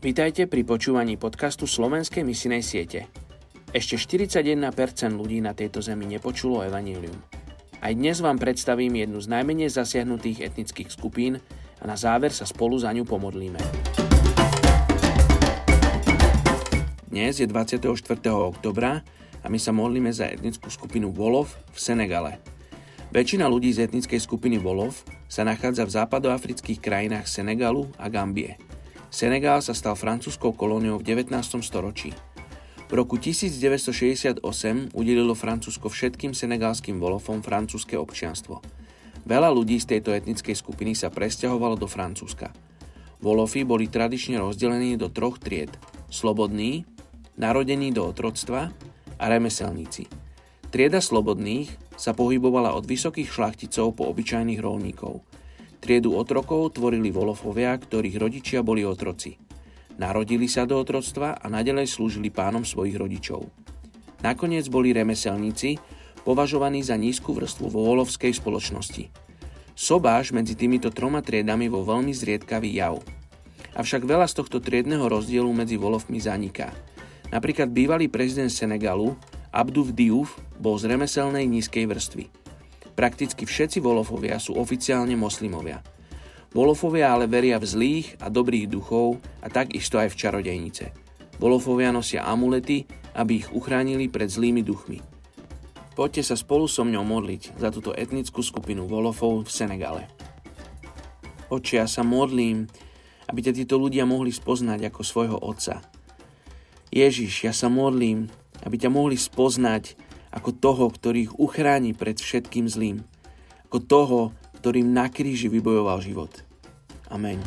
Vítajte pri počúvaní podcastu Slovenskej misinej siete. Ešte 41% ľudí na tejto zemi nepočulo evanílium. Aj dnes vám predstavím jednu z najmenej zasiahnutých etnických skupín a na záver sa spolu za ňu pomodlíme. Dnes je 24. oktobra a my sa modlíme za etnickú skupinu Wolov v Senegale. Väčšina ľudí z etnickej skupiny Wolov sa nachádza v západoafrických krajinách Senegalu a Gambie. Senegál sa stal francúzskou kolóniou v 19. storočí. V roku 1968 udelilo Francúzsko všetkým senegalským Wolofom francúzske občianstvo. Veľa ľudí z tejto etnickej skupiny sa presťahovalo do Francúzska. Wolofy boli tradične rozdelení do troch tried. Slobodní, narodení do otroctva a remeselníci. Trieda slobodných sa pohybovala od vysokých šlachticov po obyčajných rolníkov. Triedu otrokov tvorili volofovia, ktorých rodičia boli otroci. Narodili sa do otroctva a nadalej slúžili pánom svojich rodičov. Nakoniec boli remeselníci, považovaní za nízku vrstvu vo volovskej spoločnosti. Sobáš medzi týmito troma triedami vo veľmi zriedkavý jav. Avšak veľa z tohto triedného rozdielu medzi volovmi zaniká. Napríklad bývalý prezident Senegalu Abduf Diouf bol z remeselnej nízkej vrstvy. Prakticky všetci Wolofovia sú oficiálne moslimovia. Wolofovia ale veria v zlých a dobrých duchov a takisto aj v čarodejnice. Wolofovia nosia amulety, aby ich uchránili pred zlými duchmi. Poďte sa spolu so mňou modliť za túto etnickú skupinu Wolofov v Senegale. Oče, ja sa modlím, aby ťa títo ľudia mohli spoznať ako svojho otca. Ježiš, ja sa modlím, aby ťa mohli spoznať ako toho, ktorý ich uchráni pred všetkým zlým, ako toho, ktorým na kríži vybojoval život. Amen.